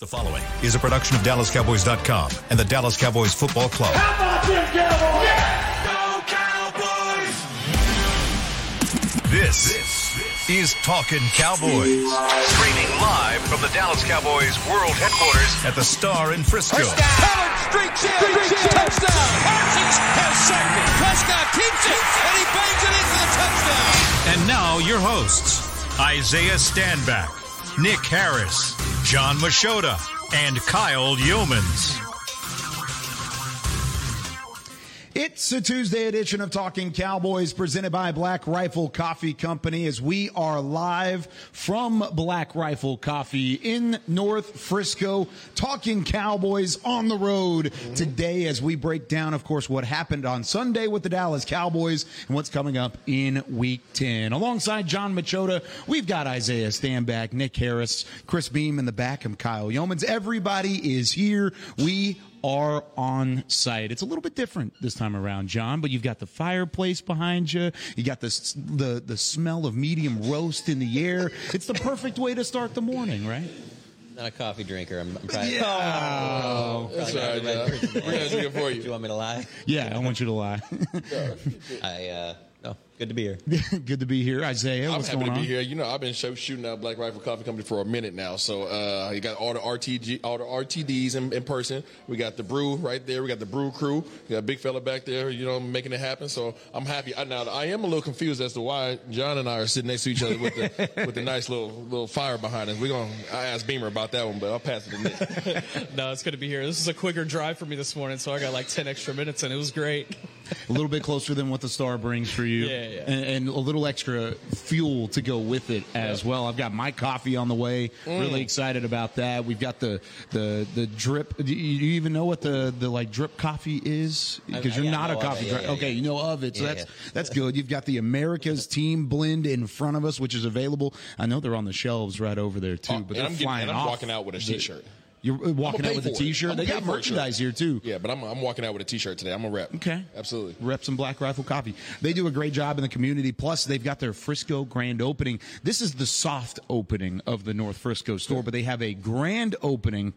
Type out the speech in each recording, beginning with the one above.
The following is a production of DallasCowboys.com and the Dallas Cowboys Football Club. How about them Cowboys? Go Cowboys! This, is Talking Cowboys. Streaming live from the Dallas Cowboys World Headquarters at the Star in Frisco. Howard streaks in. Streaks in. Touchdown. Parsons has sacked it. Prescott keeps it. And he bangs it in for the touchdown. And now your hosts, Isaiah Stanback, Nick Harris, John Machota, and Kyle Yeomans. It's a Tuesday edition of Talking Cowboys presented by Black Rifle Coffee Company as we are live from Black Rifle Coffee in North Frisco, talking Cowboys on the road today as we break down, of course, what happened on Sunday with the Dallas Cowboys and what's coming up in week 10. Alongside John Machota, we've got Isaiah Stanback, Nick Harris, Chris Beam in the back, and Kyle Yeomans. Everybody is here. We are on site. It's a little bit different this time around, John, but you've got the fireplace behind you. You got the the the smell of medium roast in the air. It's the perfect way to start the morning, right? Not a coffee drinker. I'm, I'm probably. Yeah. That's probably all right, not right person. We're gonna do it for you. Do you you. want me to lie? Yeah, I want you to lie. I uh, no. Good to be here. Good to be here, Isaiah. I'm What's happy going to be on? here. You know, I've been show, shooting out Black Rifle Coffee Company for a minute now. So uh, you got all the RTG, all the RTDs in, in person. We got the brew right there. We got the brew crew. We got a big fella back there. You know, making it happen. So I'm happy. I, now I am a little confused as to why John and I are sitting next to each other with the with the nice little little fire behind us. We're gonna. I asked Beamer about that one, but I'll pass it to Nick. No, it's good to be here. This is a quicker drive for me this morning, so I got like 10 extra minutes, and it was great. a little bit closer than what the star brings for you, Yeah, yeah. And, and a little extra fuel to go with it as well. I've got my coffee on the way. Mm. Really excited about that. We've got the the the drip. Do you, even know what the the like drip coffee is? Because you're not a coffee drinker. yeah, okay, you know of it. So that's that's good. You've got the America's Team blend in front of us, which is available. I know they're on the shelves right over there too. Oh, but I'm getting- I'm walking out with a t-shirt. You're uh, walking out with a t-shirt. They got for a shirt. merchandise here too. Yeah, but I'm I'm walking out with a T-shirt today. I'm a rep. Okay. absolutely. Rep some Black Rifle Coffee. They do a great job in the community. Plus, they've got their Frisco grand opening. This is the soft opening of the North Frisco store, but they have a grand opening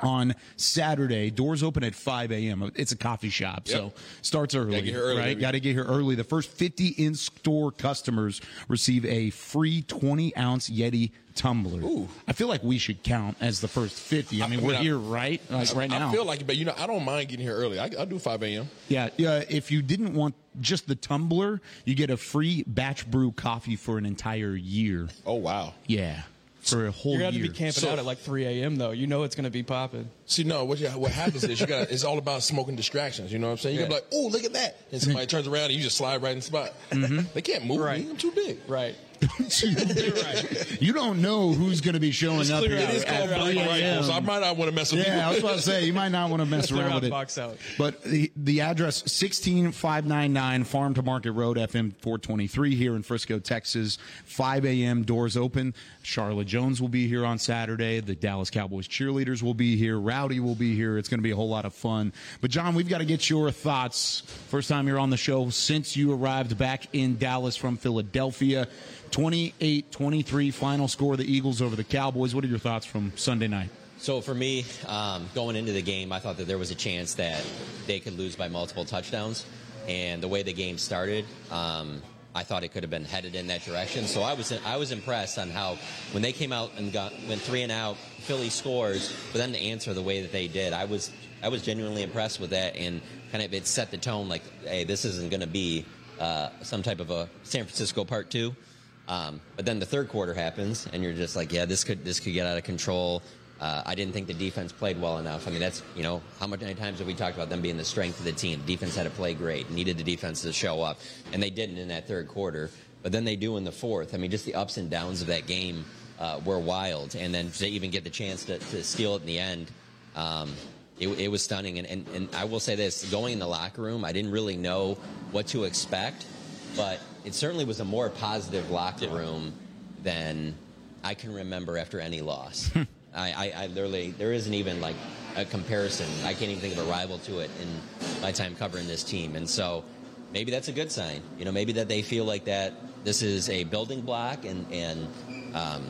on Saturday. Doors open at 5 a.m. It's a coffee shop, so starts early. Gotta get here early, right? Got to get here early. The first 50 in-store customers receive a free 20-ounce Yeti tumbler. Ooh. I feel like we should count as the first 50. I mean, I mean, we're I- here right, like right now. I feel like, it, but you know, I don't mind getting here early. I, I do 5 a.m. Yeah, yeah. If you didn't want just the tumbler, you get a free batch brew coffee for an entire year. Oh wow. Yeah, for a whole You're going to be camping So- out at like 3 a.m., though. You know it's going to be popping. See, no, what you, what happens is you got it's all about smoking distractions. You know what I'm saying? You Yeah. gotta be like, oh, look at that, and somebody turns around and you just slide right in the spot. Mm-hmm. They can't move Right. me. I'm too big. Right. you don't know who's going to be showing up clear here. It is at called Black 3 Rifle, a.m. I might not want to mess with Yeah, I was about to say you might not want to mess around with it. box out. But the, the address sixteen five nine nine Farm to Market Road, FM four twenty three here in Frisco, Texas. Five a.m. doors open. Charlotte Jones will be here on Saturday. The Dallas Cowboys cheerleaders will be here. Rowdy will be here. It's going to be a whole lot of fun. But John, we've got to get your thoughts. First time you're on the show since you arrived back in Dallas from Philadelphia. 28-23 final score of the Eagles over the Cowboys. What are your thoughts from Sunday night? So for me, um, going into the game, I thought that there was a chance that they could lose by multiple touchdowns, and the way the game started, um, I thought it could have been headed in that direction. So I was I was impressed on how when they came out and got went three and out, Philly scores, for them to answer the way that they did, I was I was genuinely impressed with that, and kind of it set the tone like, hey, this isn't going to be uh, some type of a San Francisco part two. Um, but then the third quarter happens, and you're just like, yeah, this could this could get out of control. Uh, I didn't think the defense played well enough. I mean, that's you know how many times have we talked about them being the strength of the team? Defense had to play great, needed the defense to show up, and they didn't in that third quarter. But then they do in the fourth. I mean, just the ups and downs of that game uh, were wild, and then to even get the chance to, to steal it in the end. Um, it, it was stunning, and, and, and I will say this: going in the locker room, I didn't really know what to expect, but it certainly was a more positive locker room than I can remember after any loss. I, I, I literally there isn't even like a comparison. I can't even think of a rival to it in my time covering this team, and so maybe that's a good sign. You know, maybe that they feel like that this is a building block, and and um,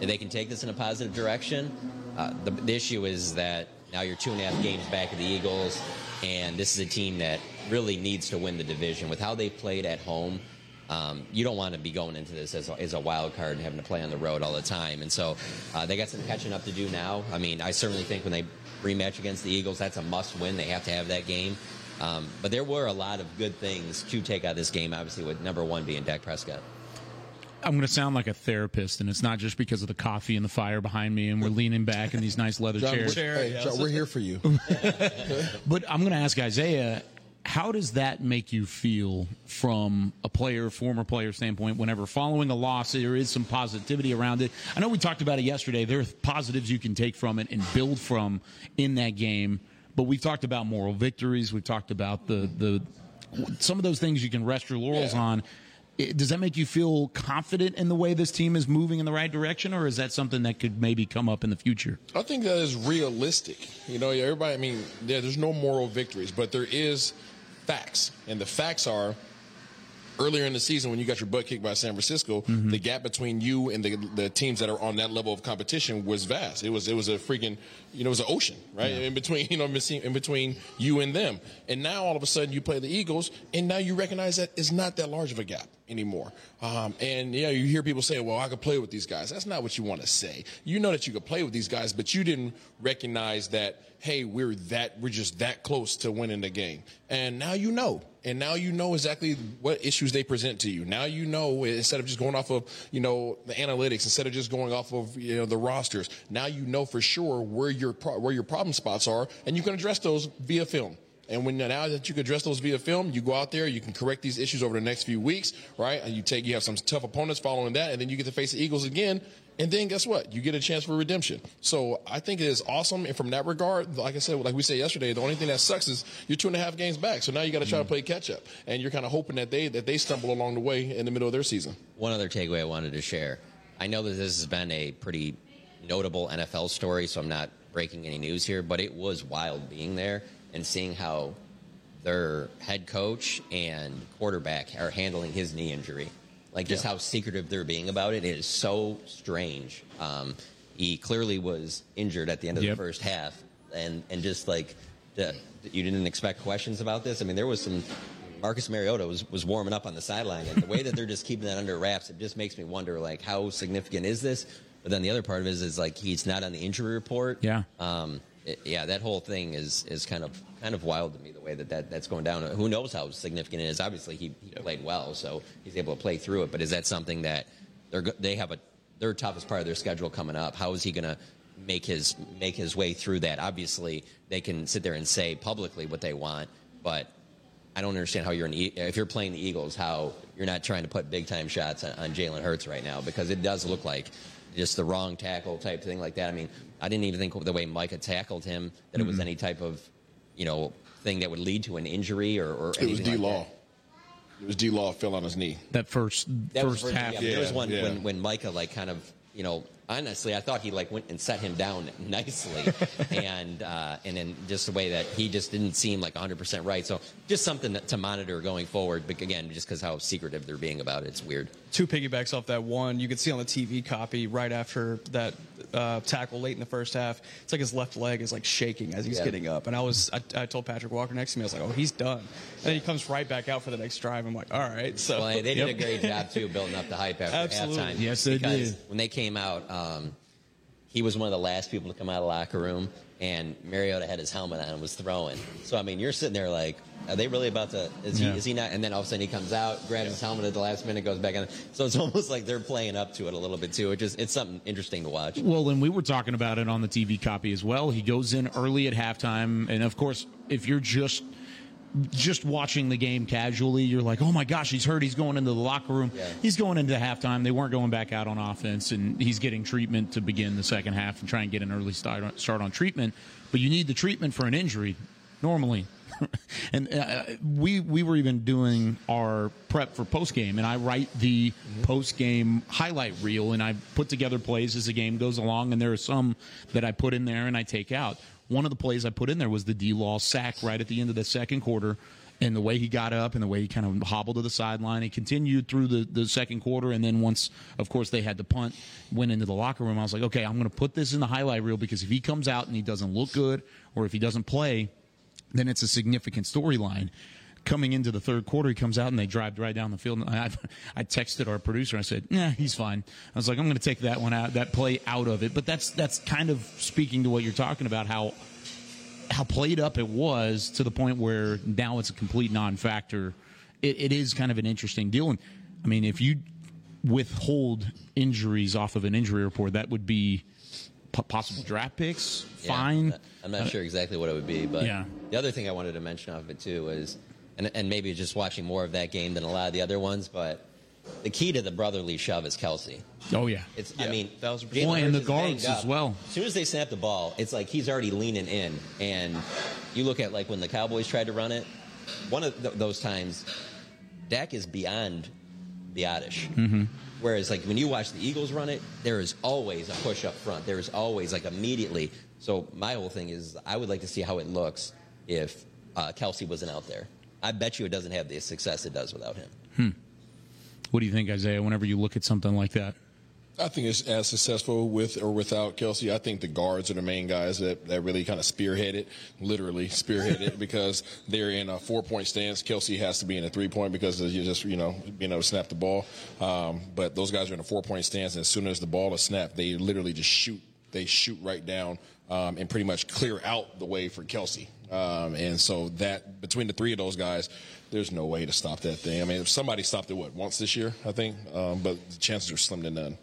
they can take this in a positive direction. Uh, the, the issue is that now you're two and a half games back of the Eagles, and this is a team that really needs to win the division. With how they played at home, um, you don't want to be going into this as a, as a wild card and having to play on the road all the time. And so uh, they got some catching up to do now. I mean, I certainly think when they rematch against the Eagles, that's a must win. They have to have that game. Um, but there were a lot of good things to take out of this game, obviously, with number one being Dak Prescott. I'm going to sound like a therapist, and it's not just because of the coffee and the fire behind me, and we're leaning back in these nice leather John, chairs. we're, hey, John, we're here for you. But I'm going to ask Isaiah, how does that make you feel from a player, former player standpoint, whenever following a loss, there is some positivity around it? I know we talked about it yesterday. There are positives you can take from it and build from in that game. But we've talked about moral victories. We've talked about the, the some of those things you can rest your laurels Yeah. on. Does that make you feel confident in the way this team is moving in the right direction, or is that something that could maybe come up in the future? I think that is realistic. You know, everybody. I mean, there, there's no moral victories, but there is facts, and the facts are. Earlier in the season, when you got your butt kicked by San Francisco, the gap between you and the, the teams that are on that level of competition was vast. It was it was a freaking you know it was an ocean right in between you know in between you and them. And now all of a sudden you play the Eagles, and now you recognize that it's not that large of a gap anymore. Um, and yeah, you hear people say, "Well, I could play with these guys." That's not what you want to say. You know that you could play with these guys, but you didn't recognize that. Hey, we're that we're just that close to winning the game, and now you know. And now you know exactly what issues they present to you. Now you know instead of just going off of you know the analytics, instead of just going off of you know the rosters. Now you know for sure where your pro- where your problem spots are, and you can address those via film. And when now that you can address those via film, you go out there, you can correct these issues over the next few weeks, right? And you take, you have some tough opponents following that, and then you get to face the Eagles again. And then guess what? You get a chance for redemption. So I think it is awesome. And from that regard, like I said, like we said yesterday, the only thing that sucks is you're two and a half games back. So now you got to try to mm-hmm. play catch up, and you're kind of hoping that they that they stumble along the way in the middle of their season. One other takeaway I wanted to share. I know that this has been a pretty notable NFL story, so I'm not breaking any news here, but it was wild being there and seeing how their head coach and quarterback are handling his knee injury. Like just Yeah. how secretive they're being about it. It is so strange. Um, he clearly was injured at the end of Yep. the first half, and and just like the, you didn't expect questions about this. I mean, there was some. Marcus Mariota was, was warming up on the sideline, and the way that they're just keeping that under wraps, it just makes me wonder, like, how significant is this? But then the other part of it is, is like he's not on the injury report. Yeah. Um, it- yeah, that whole thing is is kind of kind of wild to me the way that, that that's going down. Who knows how significant it is? Obviously, he, he played well, so he's able to play through it. But is that something that they're they have a their toughest part of their schedule coming up? How is he going to make his make his way through that? Obviously, they can sit there and say publicly what they want, but I don't understand how you're an if you're playing the Eagles, how you're not trying to put big time shots on, on Jalen Hurts right now because it does look like just the wrong tackle type thing like that. I mean, I didn't even think the way Micah tackled him that it was any type of you know thing that would lead to an injury or, or It was anything D like Law. that. It was D Law fell on his knee. That first That was first first- half. yeah, there was one yeah. when, when Micah like kind of you know honestly I thought he like went and set him down nicely and uh, and then just the way that he just didn't seem like 100 percent right so just something that, to monitor going forward but again just because how secretive they're being about it it's weird two piggybacks off that one. You could see on the TV copy right after that uh, tackle late in the first half. It's like his left leg is like shaking as he's Yeah. getting up. And I was, I, I told Patrick Walker next to me, I was like, oh, he's done. And then he comes right back out for the next drive. I'm like, all right. So well they did Yep. a great job too building up the hype after Absolutely. halftime Yes, they because did. when they came out um, he was one of the last people to come out of the locker room and Mariota had his helmet on and was throwing so I mean you're sitting there like are they really about to is he Yeah. is he not and then all of a sudden he comes out grabs his helmet at the last minute goes back on so it's almost like they're playing up to it a little bit too it just it's something interesting to watch Well, and we were talking about it on the TV copy as well. He goes in early at halftime, and of course, if you're just just watching the game casually, you're like, "Oh my gosh, he's hurt. He's going into the locker room. Yeah. He's going into halftime. They weren't going back out on offense, and he's getting treatment to begin the second half and try and get an early start on, start on treatment. But you need the treatment for an injury normally." and uh, we we were even doing our prep for post game, and I write the post game highlight reel, and I put together plays as the game goes along, and there are some that I put in there and I take out. One of the plays I put in there was the D Law sack right at the end of the second quarter, and the way he got up and the way he kind of hobbled to the sideline. He continued through the, the second quarter, and then once, of course, they had to punt, went into the locker room. I was like, okay, I'm going to put this in the highlight reel because if he comes out and he doesn't look good, or if he doesn't play, then it's a significant storyline. Coming into the third quarter, he comes out and they drive right down the field. And I, I texted our producer. I said, "Yeah, he's fine." I was like, "I'm going to take that one out, that play out of it." But that's that's kind of speaking to what you're talking about how how played up it was to the point where now it's a complete non-factor. It, it is kind of an interesting deal. And I mean, if you withhold injuries off of an injury report, that would be possible draft picks, Yeah, fine. I'm not sure exactly what it would be, but Yeah. the other thing I wanted to mention off of it too was, and, and maybe just watching more of that game than a lot of the other ones, but the key to the brotherly shove is Kelce. Oh yeah, It's, I Yeah, mean, thousand percent. Well, and the guards as well. As soon as they snap the ball, it's like he's already leaning in. And you look at like when the Cowboys tried to run it, one of th- those times, Dak is beyond Biadasz. Mm-hmm. Whereas like when you watch the Eagles run it, there is always a push up front. There is always like immediately. So my whole thing is I would like to see how it looks if uh, Kelce wasn't out there. I bet you it doesn't have the success it does without him. What do you think, Isaiah? Whenever you look at something like that, I think it's as successful with or without Kelce. I think the guards are the main guys that, that really kind of spearhead it, literally spearhead it, because they're in a four point stance. Kelce has to be in a three point because you just, you know, being able to snap the ball. Um, but those guys are in a four point stance, and as soon as the ball is snapped, they literally just shoot. They shoot right down um, and pretty much clear out the way for Kelce. Um, and so that between the three of those guys, there's no way to stop that thing. I mean, if somebody stopped it, what once this year, I think, um, but the chances are slim to none.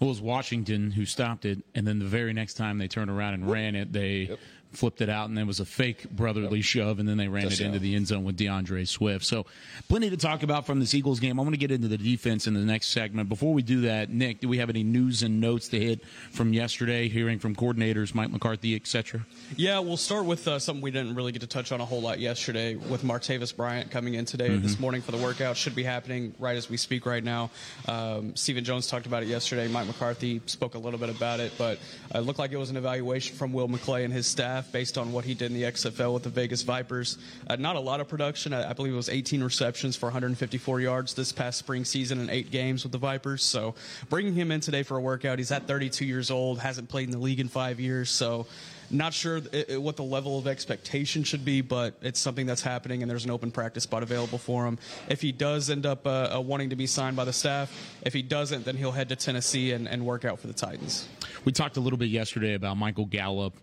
Well, it was Washington who stopped it, and then the very next time they turned around and ran it, they flipped it out, and there was a fake brotherly shove, and then they ran it into the end zone with D'Andre Swift. So, plenty to talk about from this Eagles game. I'm going to get into the defense in the next segment. Before we do that, Nick, do we have any news and notes to hit from yesterday, hearing from coordinators, Mike McCarthy, etc.? Yeah, we'll start with uh, something we didn't really get to touch on a whole lot yesterday with Martavis Bryant coming in today, this morning for the workout. Should be happening right as we speak right now. Um, Stephen Jones talked about it yesterday. Mike McCarthy spoke a little bit about it, but it looked like it was an evaluation from Will McClay and his staff based on what he did in the XFL with the Vegas Vipers. Uh, not a lot of production. I, I believe it was 18 receptions for 154 yards this past spring season in eight games with the Vipers. So bringing him in today for a workout, he's at 32 years old, hasn't played in the league in five years, so. Not sure what the level of expectation should be, but it's something that's happening, and there's an open practice spot available for him. If he does end up uh, uh, wanting to be signed by the staff, if he doesn't, then he'll head to Tennessee and, and work out for the Titans. We talked a little bit yesterday about Michael Gallup,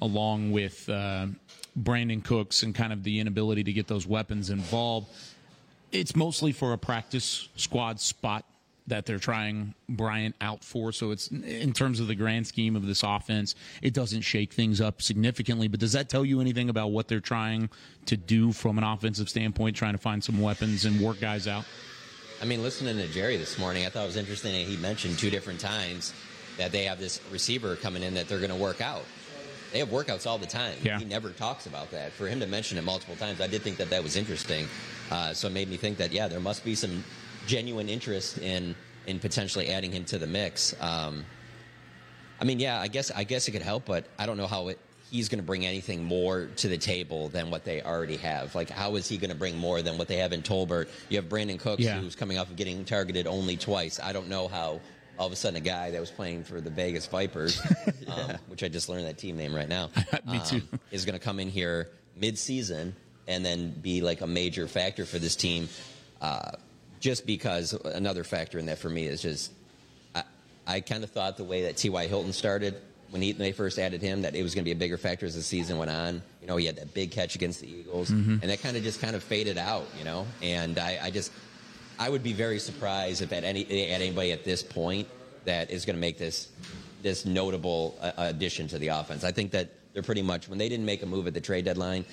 along with uh, Brandin Cooks, and kind of the inability to get those weapons involved. It's mostly for a practice squad spot that they're trying Bryant out for. So it's in terms of the grand scheme of this offense, it doesn't shake things up significantly. But does that tell you anything about what they're trying to do from an offensive standpoint, trying to find some weapons and work guys out? I mean, listening to Jerry this morning, I thought it was interesting that he mentioned two different times that they have this receiver coming in that they're going to work out. They have workouts all the time. Yeah. He never talks about that. For him to mention it multiple times, I did think that that was interesting. Uh, so it made me think that, yeah, there must be some genuine interest in in potentially adding him to the mix. Um, I mean, yeah, I guess I guess it could help, but I don't know how it, he's going to bring anything more to the table than what they already have. Like, how is he going to bring more than what they have in Tolbert? You have Brandin Cooks, Yeah. who's coming off of getting targeted only twice. I don't know how all of a sudden a guy that was playing for the Vegas Vipers, um, which I just learned that team name right now, Me too. um, is going to come in here mid-season and then be like a major factor for this team. Uh, just because another factor in that for me is just I, I kind of thought the way that T.Y. Hilton started when he, they first added him that it was going to be a bigger factor as the season went on. You know, he had that big catch against the Eagles, and that kind of just kind of faded out. You know, and I, I just I would be very surprised if at any at anybody at this point that is going to make this this notable uh, addition to the offense. I think that they're pretty much when they didn't make a move at the trade deadline,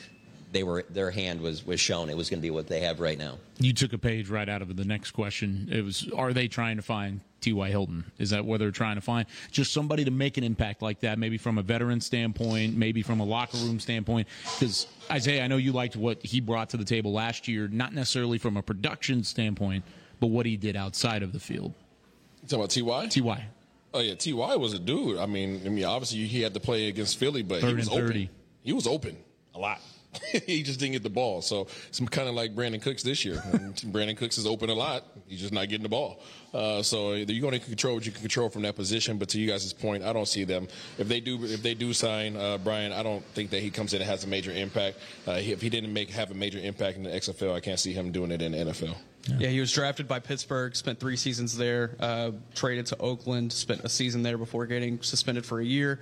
they were their hand was was shown. It was going to be what they have right now. You took a page right out of the next question. It was, are they trying to find T.Y. Hilton? Is that what they're trying to find? Just somebody to make an impact like that, maybe from a veteran standpoint, maybe from a locker room standpoint. Because, Isaiah, I know you liked what he brought to the table last year, not necessarily from a production standpoint, but what he did outside of the field. You talking about Ty? T.Y. Oh yeah, Ty was a dude. I mean, I mean, obviously he had to play against Philly, but Third he was open. 30. He was open a lot. he just didn't get the ball. So it's kind of like Brandin Cooks this year. Brandin Cooks is open a lot. He's just not getting the ball. Uh, so you're going to control what you can control from that position. But to you guys' point, I don't see them. If they do, if they do sign uh, Brian, I don't think that he comes in and has a major impact. Uh, if he didn't make have a major impact in the XFL, I can't see him doing it in the NFL. Yeah. yeah, he was drafted by Pittsburgh, spent three seasons there, uh, traded to Oakland, spent a season there before getting suspended for a year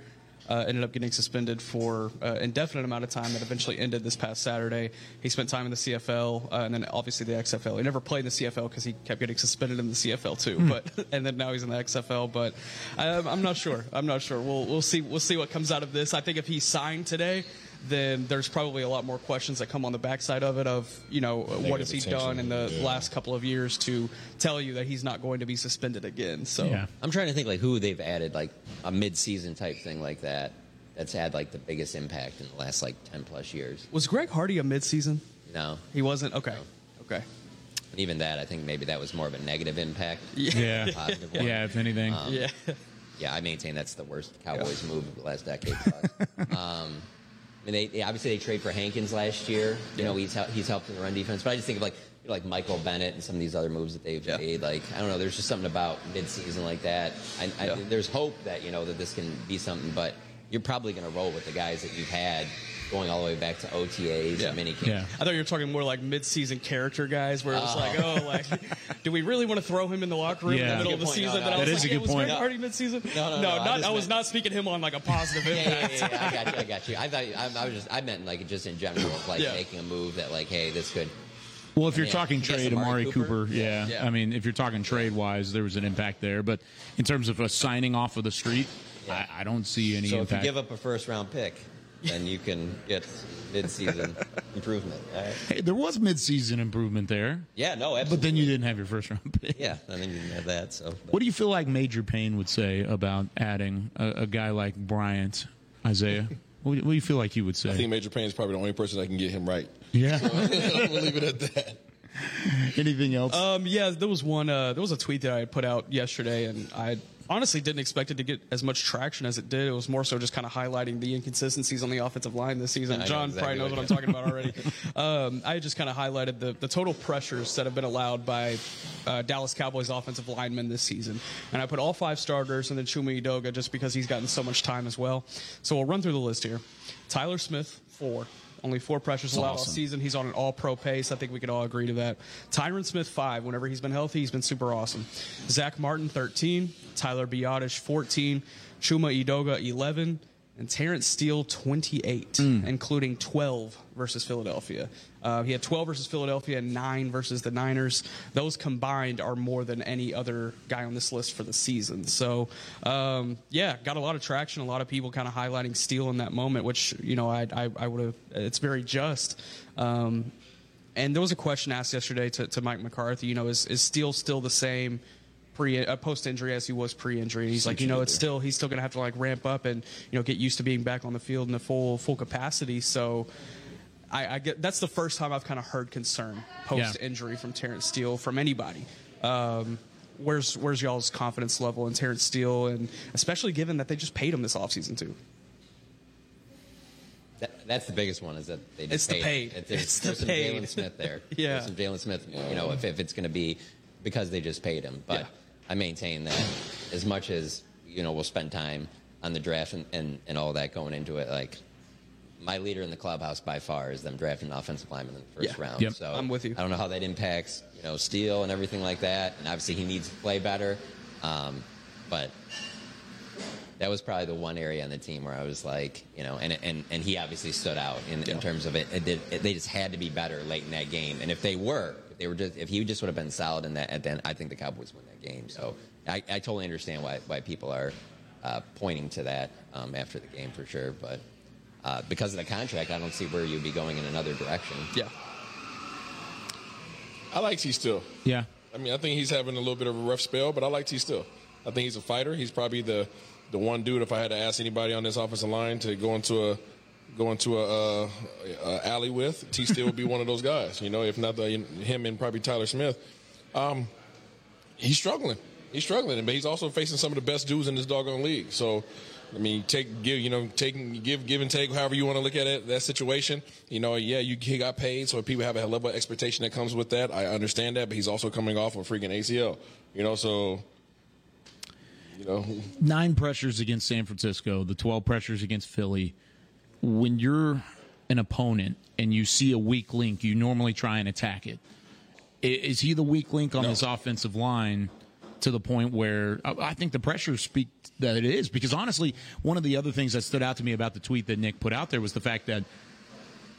uh, ended up getting suspended for an uh, indefinite amount of time that eventually ended this past Saturday. He spent time in the CFL uh, and then obviously the XFL. He never played in the CFL because he kept getting suspended in the CFL too. Mm. But and then now he's in the XFL. But um, I'm not sure. I'm not sure. We'll we'll see. We'll see what comes out of this. I think if he signed today then there's probably a lot more questions that come on the backside of it of, you know, Negative what has he done in the yeah. last couple of years to tell you that he's not going to be suspended again. So yeah. I'm trying to think like who they've added like a mid-season type thing like that that's had like the biggest impact in the last like 10 plus years. Was Greg Hardy a mid-season? No. He wasn't? Okay. No. Okay. And even that, I think maybe that was more of a negative impact. Yeah. yeah, if anything. Um, yeah. Yeah, I maintain that's the worst Cowboys yeah. move of the last decade. um, I mean, they, obviously they trade for Hankins last year. You know, he's he's helped in the run defense. But I just think of like you know, like Michael Bennett and some of these other moves that they've yeah. made. Like I don't know, there's just something about midseason like that. I, I, yeah. There's hope that you know that this can be something, but you're probably going to roll with the guys that you've had going all the way back to OTAs yeah. and mini camp. Yeah. I thought you were talking more like mid-season character guys, where it was oh. like, oh, like, do we really want to throw him in the locker room yeah. in the middle of the point. season? No, no, that is like, a good point. Was already mid-season? No, no, no. no not, I, I was not speaking him on like a positive impact. yeah, yeah, yeah, I got you. I got you. I thought I, I was just I meant like just in general, like making a move that like, hey, this could. Well, if you're talking trade, Amari Cooper, Cooper yeah. yeah. I mean, if you're talking trade wise, there was an impact there. But in terms of a signing off of the street, I, I, don't see any so impact. if you give up a first round pick, then you can get mid-season improvement. Right? Hey, there was mid-season improvement there. Yeah, no, absolutely. But then you didn't have your first round pick. Yeah, and then you didn't have that. So, but. what do you feel like Major Payne would say about adding a, a guy like Bryant, Isaiah? what, do you feel like he would say? I think Major Payne is probably the only person that can get him right. Yeah, so, we'll leave it at that. Anything else? Um, yeah, there was one. Uh, there was a tweet that I put out yesterday, and I honestly didn't expect it to get as much traction as it did. It was more so just kind of highlighting the inconsistencies on the offensive line this season. John exactly probably knows what I'm talking about already. um, I just kind of highlighted the, the total pressures that have been allowed by uh, Dallas Cowboys offensive linemen this season. And I put all five starters and then Chuma Edoga just because he's gotten so much time as well. So we'll run through the list here. Tyler Smith, four. Only four pressures allowed awesome. all season. He's on an all pro pace. I think we could all agree to that. Tyron Smith, five. Whenever he's been healthy, he's been super awesome. Zach Martin, 13. Tyler Biadasz, 14. Chuma Edoga, 11 and Terence Steele 28, mm. including 12 versus Philadelphia. Uh, he had 12 versus Philadelphia and 9 versus the Niners. Those combined are more than any other guy on this list for the season. So, um, yeah, got a lot of traction. A lot of people kind of highlighting Steele in that moment, which, you know, I, I, I would have, it's very just. Um, and there was a question asked yesterday to, to Mike McCarthy, you know, is, is Steele still the same? Pre uh, post injury as he was pre injury. He's like, you know, it's still he's still going to have to like ramp up and you know get used to being back on the field in the full full capacity. So. I, I get that's the first time I've kind of heard concern post injury yeah. from Terence Steele from anybody. Um, where's where's y'all's confidence level in Terence Steele, and especially given that they just paid him this offseason too? That, that's the biggest one is that they just it's paid. the paid. It's, there's, it's there's the some paid. Jaylon Smith there. yeah. There's some Jaylon Smith. You know, if, if it's going to be because they just paid him, but. Yeah I maintain that as much as you know we'll spend time on the draft and, and, and all that going into it, like my leader in the clubhouse by far is them drafting an offensive lineman in the first yeah. round. Yep. So I'm with you. I don't know how that impacts you know Steele and everything like that, and obviously he needs to play better. Um, but that was probably the one area on the team where I was like, you know, and and, and he obviously stood out in, yeah. in terms of it. It, did, it. They just had to be better late in that game, and if they were, if they were just if he just would have been solid in that, then I think the Cowboys win that game. So I, I totally understand why why people are uh, pointing to that um, after the game for sure, but. Uh, because of the contract, I don't see where you'd be going in another direction. Yeah. I like T still. Yeah. I mean, I think he's having a little bit of a rough spell, but I like T still. I think he's a fighter. He's probably the the one dude. If I had to ask anybody on this offensive line to go into a go into a, a alley with, T Steele would be one of those guys. You know, if not the, him and probably Tyler Smith. Um, he's struggling. He's struggling, but he's also facing some of the best dudes in this doggone league. So I mean, take give you know take give give and take however you want to look at it that situation. You know, yeah, you he got paid, so people have a level of expectation that comes with that. I understand that, but he's also coming off a freaking ACL. You know, so you know, nine pressures against San Francisco, the 12 pressures against Philly. When you're an opponent and you see a weak link, you normally try and attack it. Is he the weak link on No. this offensive line to the point where I think the pressures speak that it is? Because honestly, one of the other things that stood out to me about the tweet that Nick put out there was the fact that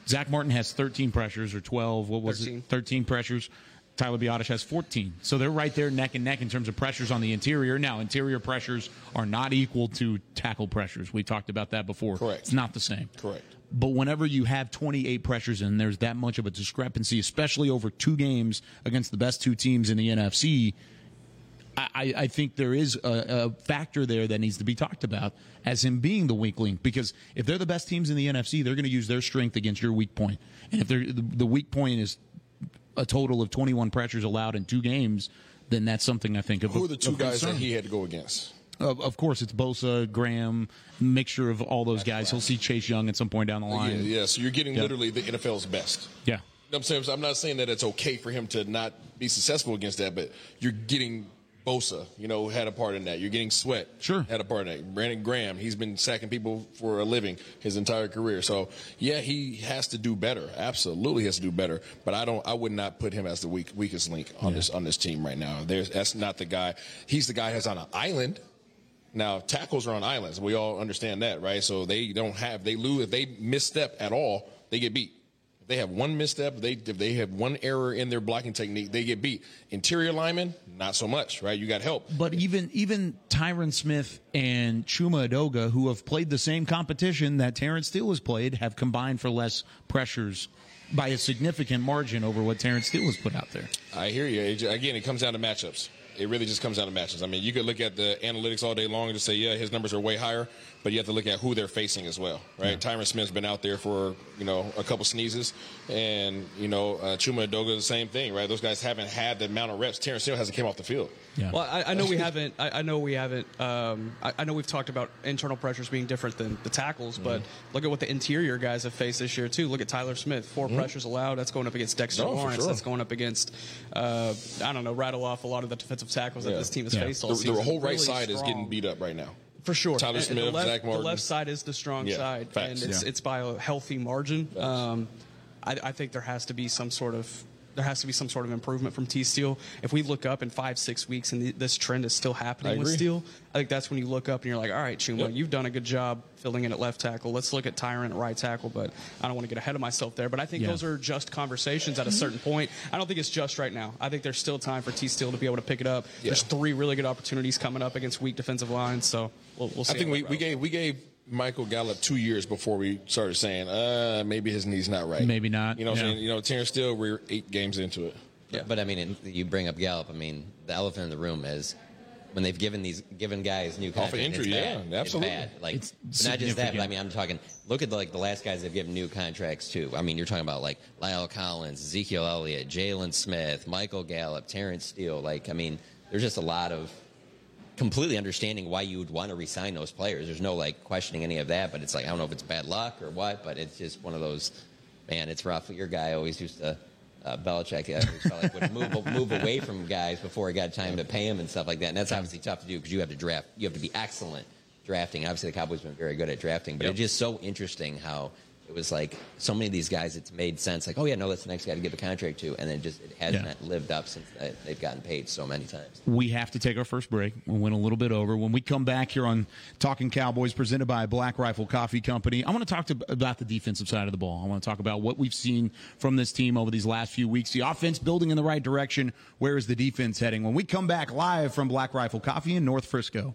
Zach Martin has 13 pressures or 12. What was 13. it? 13 pressures. Tyler Biadasz has 14. So they're right there neck and neck in terms of pressures on the interior. Now, interior pressures are not equal to tackle pressures. We talked about that before. Correct. It's not the same. Correct. But whenever you have 28 pressures and there's that much of a discrepancy, especially over two games against the best two teams in the NFC, I, I- I think there is a, a factor there that needs to be talked about as him being the weak link. Because if they're the best teams in the NFC, they're going to use their strength against your weak point. And if they're, the, the weak point is a total of 21 pressures allowed in two games, then that's something I think of. who are the two guys that he had to go against? Of, of course, it's Bosa, Graham, mixture of all those guys. He'll see Chase Young at some point down the line. yeah. So you're getting Yeah. literally the NFL's best. Yeah. You know what I'm saying? I'm not saying that it's okay for him to not be successful against that, but you're getting Bosa, you know, had a part in that. You're getting Sweat, Sure. had a part in that. Brandon Graham, he's been sacking people for a living his entire career. So yeah, he has to do better. Absolutely has to do better. But I don't. I would not put him as the weak, weakest link on this on this team right now. There's that's not the guy. He's the guy that's on an island. Now tackles are on islands. We all understand that, right? So they don't have they lose if they misstep at all, they get beat. They have one misstep, they if they have one error in their blocking technique, they get beat. Interior linemen, not so much, right? You got help. But even even Tyron Smith and Chuma Edoga, who have played the same competition that Terence Steele has played, have combined for less pressures by a significant margin over what Terence Steele has put out there. I hear you. It, again, it comes down to matchups. It really just comes down to matchups. I mean, you could look at the analytics all day long and just say, yeah, his numbers are way higher, but you have to look at who they're facing as well, right? Tyron Smith's been out there for, you know, a couple sneezes, and, you know, uh, Chuma Edoga, the same thing, right? Those guys haven't had the amount of reps. Terence Steele hasn't came off the field. Yeah. Well, I, I know we haven't. I, I know we haven't. Um, I, I know we've talked about internal pressures being different than the tackles, but Mm-hmm. look at what the interior guys have faced this year too. Look at Tyler Smith, 4 pressures allowed. That's going up against Dexter Mm-hmm. No, Lawrence. sure. That's going up against. Uh, I don't know. Rattle off a lot of the defensive tackles that this team has Yeah. faced all The, season. the whole right Really side is getting beat up right now. For sure. Tyler And- and Smith, the left, Zach Martin. The left side is the strong Yeah, side, facts. and it's Yeah. it's by a healthy margin. Um, I, I think there has to be some sort of there has to be some sort of improvement from T Steele. If we look up in five six weeks and the, this trend is still happening with. Steele, I think that's when you look up and you're like, all right, Chuma, Yep. you've done a good job filling in at left tackle. Let's look at Tyron at right tackle, but I don't want to get ahead of myself there. But I think Yeah. those are just conversations at a certain point. I don't think it's just right now. I think there's still time for T Steele to be able to pick it up. There's three really good opportunities coming up against weak defensive lines, so we'll, we'll see. I think we, we gave we gave Michael Gallup two years before we started saying, uh, maybe his knee's not right. Maybe not, You know what I'm yeah. saying? You know, Terence Steele, we're eight games into it. Yeah. But I mean, and you bring up Gallup. I mean, the elephant in the room is when they've given these given guys new Off contracts. an injury, it's yeah, absolutely. It's bad. Like It's not just that, but I mean, I'm talking. Look at the, like the last guys they've given new contracts to. I mean, you're talking about like La'el Collins, Ezekiel Elliott, Jaylon Smith, Michael Gallup, Terence Steele. Like, I mean, there's just a lot of completely understanding why you would want to resign those players. There's no like questioning any of that, but it's like I don't know if it's bad luck or what, but it's just one of those. Man, it's rough. Your guy always used to. Uh, Belichick felt like would move move away from guys before he got time to pay him and stuff like that, and that's obviously tough to do because you have to draft. You have to be excellent drafting. Obviously, the Cowboys have been very good at drafting, but it's just so interesting how it was like so many of these guys. It's made sense. Like, oh yeah, no, that's the next guy to give a contract to, and then just it has Yeah. lived up since they've gotten paid so many times. we have to take our first break. We went a little bit over. When we come back here on Talking Cowboys, presented by Black Rifle Coffee Company, I want to talk to, about the defensive side of the ball. I want to talk about what we've seen from this team over these last few weeks. The offense building in the right direction. Where is the defense heading? When we come back live from Black Rifle Coffee in North Frisco.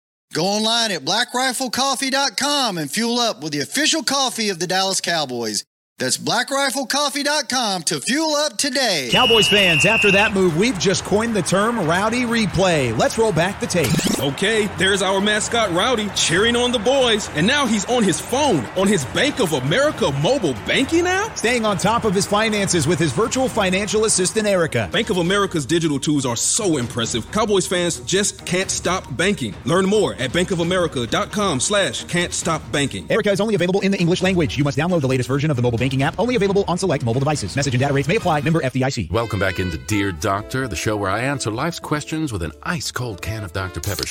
Go online at blackriflecoffee.com and fuel up with the official coffee of the Dallas Cowboys. That's blackriflecoffee.com to fuel up today. Cowboys fans, after that move, we've just coined the term rowdy replay. Let's roll back the tape. Okay, there's our mascot Rowdy cheering on the boys, and now he's on his phone on his Bank of America mobile banking app. Staying on top of his finances with his virtual financial assistant, Erica. Bank of America's digital tools are so impressive. Cowboys fans just can't stop banking. Learn more at bankofamerica.com slash can't stop banking. Erica is only available in the English language. You must download the latest version of the mobile banking app, only available on select mobile devices. Message and data rates may apply. Member FDIC. Welcome back into Dear Doctor, the show where I answer life's questions with an ice cold can of Dr. Pepper.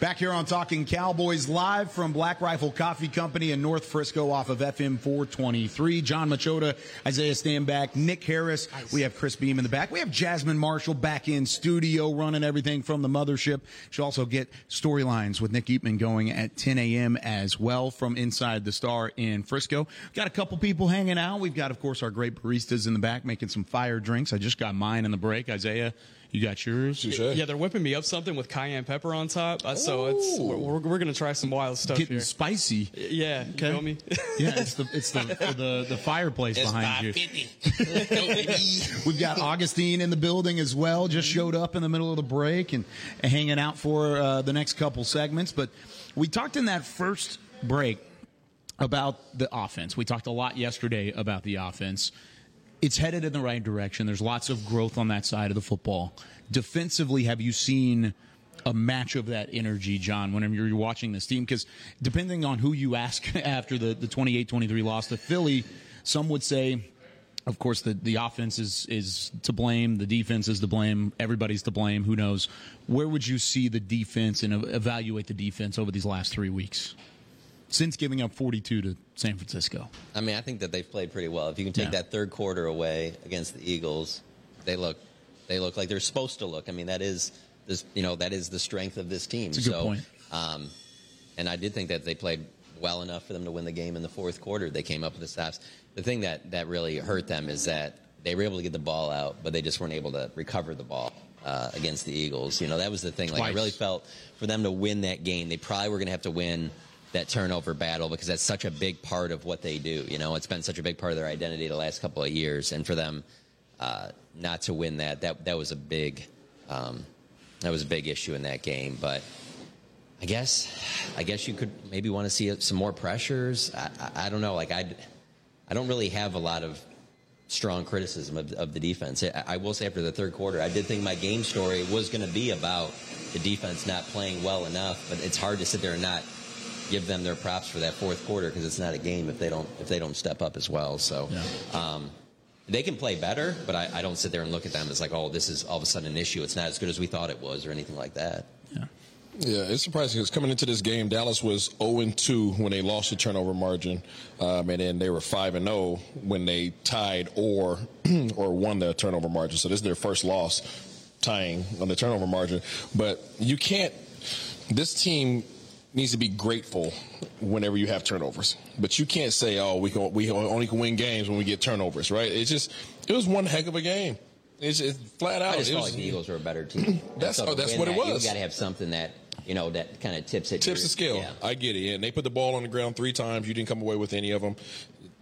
Back here on Talking Cowboys live from Black Rifle Coffee Company in North Frisco off of FM 423. John Machota, Isaiah Stanback, Nick Harris. We have Chris Beam in the back. We have Jasmine Marshall back in studio running everything from the mothership. She'll also get storylines with Nick Eatman going at 10 a.m. as well from inside the star in Frisco. Got a couple people hanging out. We've got, of course, our great baristas in the back making some fire drinks. I just got mine in the break. Isaiah, you got yours? Yeah, they're whipping me up something with cayenne pepper on top. Uh, so it's we're, we're, we're gonna try some wild stuff Getting here. spicy. Yeah, Okay. you feel me? Yeah, it's the it's the the, the fireplace behind you. We've got Augustine in the building as well. Just showed up in the middle of the break and, and hanging out for uh, the next couple segments. But we talked in that first break about the offense. We talked a lot yesterday about the offense. It's headed in the right direction. There's lots of growth on that side of the football. Defensively, have you seen a match of that energy, John, whenever you're watching this team? Because depending on who you ask after the, the 28 23 loss to Philly, some would say, of course, the, the offense is, is to blame, the defense is to blame, everybody's to blame, who knows. Where would you see the defense and evaluate the defense over these last three weeks? Since giving up 42 to San Francisco. I mean, I think that they've played pretty well. If you can take Yeah. that third quarter away against the Eagles, they look they look like they're supposed to look. I mean, that is this you know that is the strength of this team. It's a good so, point. Um, and I did think that they played well enough for them to win the game in the fourth quarter. They came up with the stops. The thing that that really hurt them is that they were able to get the ball out, but they just weren't able to recover the ball. Uh, against the Eagles, you know that was the thing. Like I really felt for them to win that game, they probably were going to have to win that turnover battle because that's such a big part of what they do. You know, it's been such a big part of their identity the last couple of years, and for them uh, not to win that, that that was a big um, that was a big issue in that game. But I guess I guess you could maybe want to see some more pressures. I, I, I don't know. Like I, I don't really have a lot of strong criticism of, of the defense. I, I will say after the third quarter, I did think my game story was going to be about the defense not playing well enough. But it's hard to sit there and not give them their props for that fourth quarter because it's not a game if they don't if they don't step up as well. So. Um, they can play better, but I, I don't sit there and look at them as like, oh, this is all of a sudden an issue. It's not as good as we thought it was, or anything like that. Yeah, it's surprising because coming into this game, Dallas was 0 2 when they lost the turnover margin, um, and then they were 5 and 0 when they tied or or won the turnover margin. So this is their first loss, tying on the turnover margin. But you can't. This team needs to be grateful whenever you have turnovers. But you can't say, "Oh, we can, we only can win games when we get turnovers." Right? It's just it was one heck of a game. It's, it's flat out. I just it felt was, like the Eagles were a better team. That's- oh, that's what it was. You got to have something that you know that kind of tips it. tips the scale. Yeah. I get it. And they put the ball on the ground three times. You didn't come away with any of them.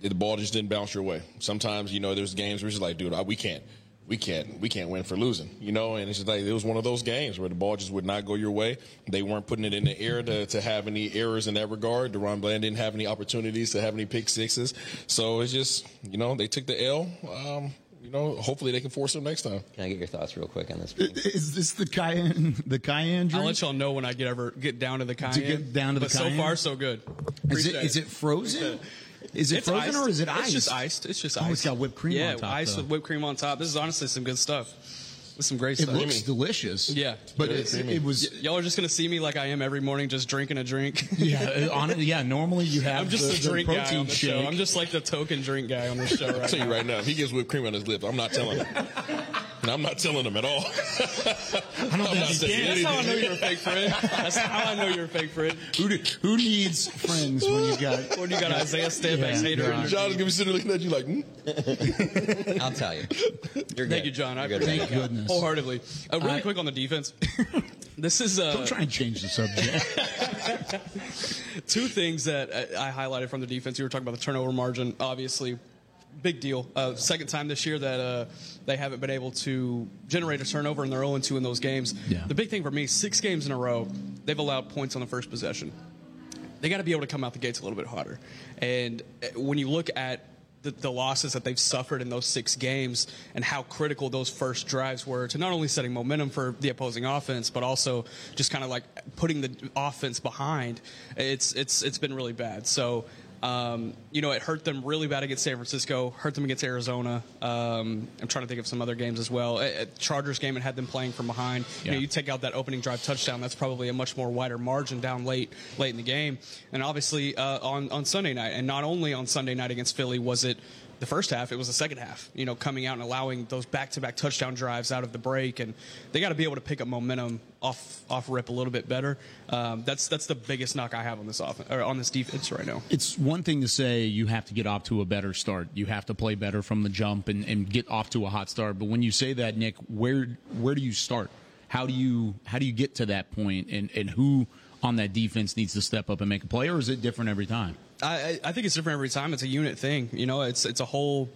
The ball just didn't bounce your way. Sometimes, you know, there's games where it's like, dude, I- we can't, we can't, we can't win for losing. You know, and it's just like it was one of those games where the ball just would not go your way. They weren't putting it in the air to, to have any errors in that regard. DaRon Bland didn't have any opportunities to have any pick sixes. So it's just, you know, they took the L. Um, you know, hopefully they can force them next time. Can I get your thoughts real quick on this? Is this the cayenne? The cayenne drink? I'll let y'all know when I get ever get down to the cayenne. get down to the cayenne? so far so good. Is it Appreciate is it frozen? Is it It's frozen iced. or is it iced? It's just iced. It's just Oh, iced. it's got whipped cream yeah, on top, iced though. with whipped cream on top. This is honestly some good stuff. With some great It stuff. It looks delicious. Yeah, but Good. it, it was. Y- y'all are just gonna see me like I am every morning, just drinking a drink. Yeah, uh, on it. Yeah, normally you have. I'm just the, a the drink guy protein on the shake. show. I'm just like the token drink guy on the show I'll right tell you now. right now, if he gets whipped cream on his lip, I'm not telling him. and I'm not telling him at all. I don't I'm not think saying Yeah, that's how I know you're a fake friend. That's how I know you're a fake friend. Who, do, who needs friends when you got When you got Isaiah Stanback's Yeah, hater in yeah. your John's gonna be sitting looking at you like, hmm? I'll tell you. You're good. Thank you, John. I appreciate buddy. it goodness. wholeheartedly. Uh, really I- quick on the defense. this is uh, Don't try and change the subject. two things that I I highlighted from the defense. You were talking about the turnover margin, obviously. Big deal. Uh, second time this year that uh, they haven't been able to generate a turnover, and they're 0 2 in those games. Yeah. The big thing for me, six games in a row, they've allowed points on the first possession. They got to be able to come out the gates a little bit hotter. And uh, when you look at the, the losses that they've suffered in those six games and how critical those first drives were to not only setting momentum for the opposing offense, but also just kind of like putting the offense behind, it's it's it's been really bad. So. Um, you know, it hurt them really bad against San Francisco, hurt them against Arizona. Um, I'm trying to think of some other games as well. At, Chargers game, it had them playing from behind. You know, you take out that opening drive touchdown, that's probably a much more wider margin down late, late in the game. And obviously uh, on on Sunday night, and not only on Sunday night against Philly was it the first half, it was the second half. You know, coming out and allowing those back-to-back touchdown drives out of the break, and they got to be able to pick up momentum off off rip a little bit better. Um, that's that's the biggest knock I have on this offense or on this defense right now. It's one thing to say you have to get off to a better start. You have to play better from the jump and, and get off to a hot start. But when you say that, Nick, where where do you start? How do you how do you get to that point? And and who on that defense needs to step up and make a play, or is it different every time? I, I think it's different every time. It's a unit thing. You know, it's it's a whole.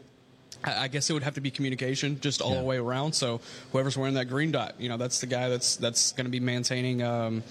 I guess it would have to be communication just all the way around. So whoever's wearing that green dot, you know, that's the guy that's that's going to be maintaining um,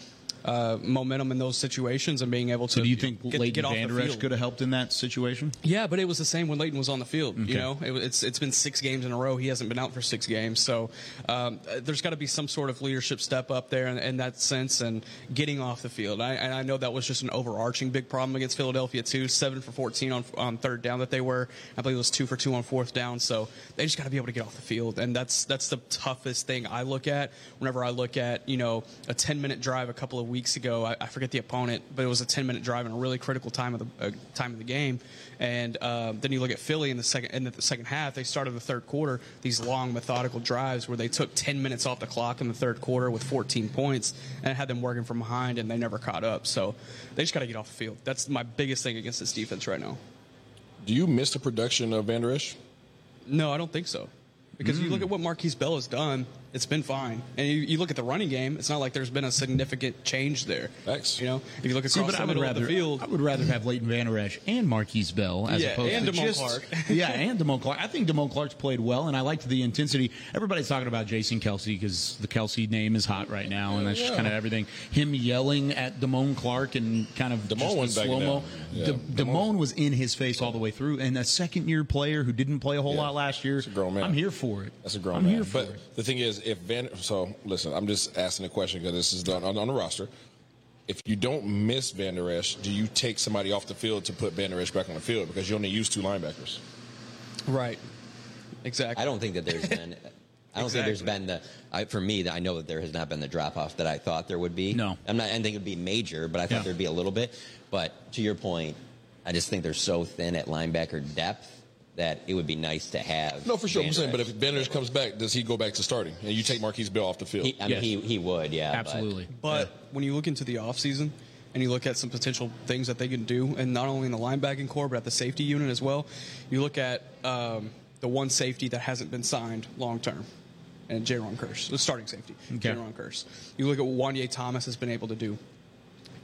uh, momentum in those situations and being able to. So do you think get, Leighton get off Vander the Esch could have helped in that situation? Yeah, but it was the same when Leighton was on the field. Okay. You know, it, it's it's been six games in a row. He hasn't been out for six games, so um, there's got to be some sort of leadership step up there in, in that sense and getting off the field. I, and I know that was just an overarching big problem against Philadelphia too. Seven for 14 on on third down that they were. I believe it was two for two on fourth down. So they just got to be able to get off the field, and that's that's the toughest thing I look at whenever I look at you know a 10 minute drive a couple of weeks ago. I, I forget the opponent, but it was a 10 minute drive in a really critical time of the uh, time of the game. And uh, then you look at Philly in the second in the second half. They started the third quarter these long methodical drives where they took 10 minutes off the clock in the third quarter with 14 points, and it had them working from behind, and they never caught up. So they just got to get off the field. That's my biggest thing against this defense right now. Do you miss the production of Vander Esch? No, I don't think so. Because you look at what Markquese Bell has done, it's been fine. And you, you look at the running game, it's not like there's been a significant change there. Thanks. You know, if you look See, across but the I would middle rather of the field, I would rather have Leighton Vander Esch and Markquese Bell as Yeah, opposed and to Damone just Clark. yeah, and Damone Clark. I think Damone Clark's played well, and I liked the intensity. Everybody's talking about Jason Kelce because the Kelce name is hot right now, and that's just kind of everything. Him yelling at Damone Clark and kind of Damone wasn't slow mo. down. Yeah, Damone was in his face all the way through, and a second year player who didn't play a whole Yeah. lot last year. That's a grown man. I'm here for it. That's a grown I'm man. here for but it. the thing is, if Van, so listen, I'm just asking a question because this is done on, on the roster. If you don't miss Vander Esch, do you take somebody off the field to put Vander Esch back on the field because you only use two linebackers? right? Exactly. I don't think that there's been. I don't think there's been the. I, for me, I know that there has not been the drop off that I thought there would be. No. I'm not. I think it would be major, but I thought Yeah. there'd be a little bit. But to your point, I just think they're so thin at linebacker depth that it would be nice to have. No, for sure. I'm saying, but if Vander Esch comes back, does he go back to starting and you take Markquese Bell off the field? He, I mean, Yes. he, he would, yeah. but- Absolutely. But when you look into the offseason, and you look at some potential things that they can do, and not only in the linebacking core, but at the safety unit as well. You look at um, the one safety that hasn't been signed long term, and Jayron Kearse, the starting safety, Okay. Jayron Kearse. You look at what Juanyeh Thomas has been able to do.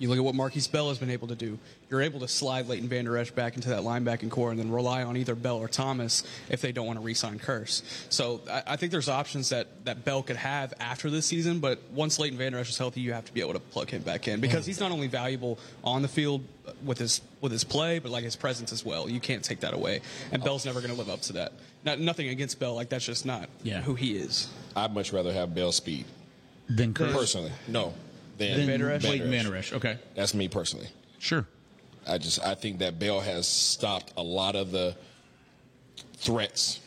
You look at what Markquese Bell has been able to do. You're able to slide Leighton Vander Esch back into that linebacking core and then rely on either Bell or Thomas if they don't want to re-sign Kearse. So I, I think there's options that, that Bell could have after this season, but once Leighton Vander Esch is healthy, you have to be able to plug him back in because he's not only valuable on the field with his with his play, but like his presence as well. You can't take that away, and Bell's never going to live up to that. Not, nothing against Bell, like that's just not Yeah. who he is. I'd much rather have Bell speed. than Kearse. Personally, no. Than Then Vander Esch? Leighton Okay. That's me personally. Sure. I just I think that Bell has stopped a lot of the threats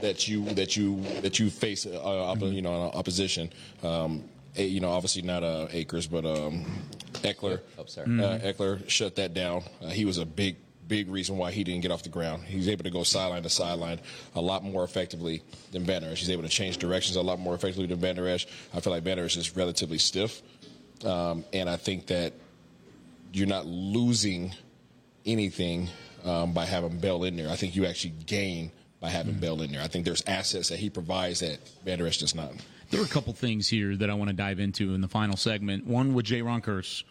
that you that you that you face, uh, oppo- Mm-hmm. you know, in opposition. Um, eh, you know, obviously not uh, Akers, but um, Ekeler. Oh, sorry. Uh, Ekeler shut that down. Uh, he was a big big reason why he didn't get off the ground. He's able to go sideline to sideline a lot more effectively than Vander Esch. He's able to change directions a lot more effectively than Vander Esch. I feel like Vander Esch is relatively stiff, um, and I think that you're not losing anything um, by having Bell in there. I think you actually gain by having Bell in there. I think there's assets that he provides that Vander Esch does not. There are a couple things here that I want to dive into in the final segment. One with Jayron Kearse.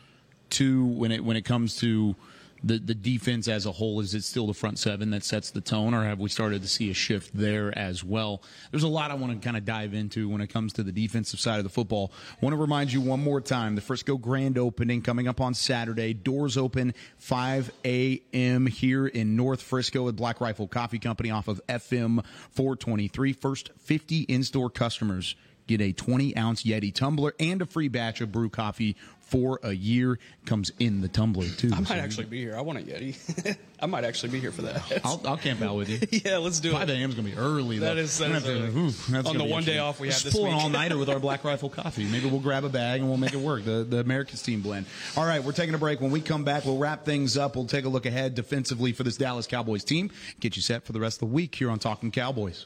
Two, when it when it comes to the the defense as a whole, is it still the front seven that sets the tone, or have we started to see a shift there as well? There's a lot I want to kind of dive into when it comes to the defensive side of the football. want to remind you one more time: the Frisco Grand Opening coming up on Saturday. Doors open 5 a.m. here in North Frisco at Black Rifle Coffee Company off of FM 423. First 50 in-store customers get a 20 ounce Yeti tumbler and a free batch of brew coffee for a year. Comes in the tumbler too. I might So actually be here. I want a Yeti. I might actually be here for that. I'll, I'll camp out with you. yeah, let's do 5 it. a.m. is going to be early. That though. is- that We're is gonna have oof, that's On the one day off we have Just this pull an all nighter with our Black Rifle coffee. Maybe we'll grab a bag and we'll make it work. The the America's team blend. All right, we're taking a break. When we come back, we'll wrap things up. We'll take a look ahead defensively for this Dallas Cowboys team. Get you set for the rest of the week here on Talking Cowboys.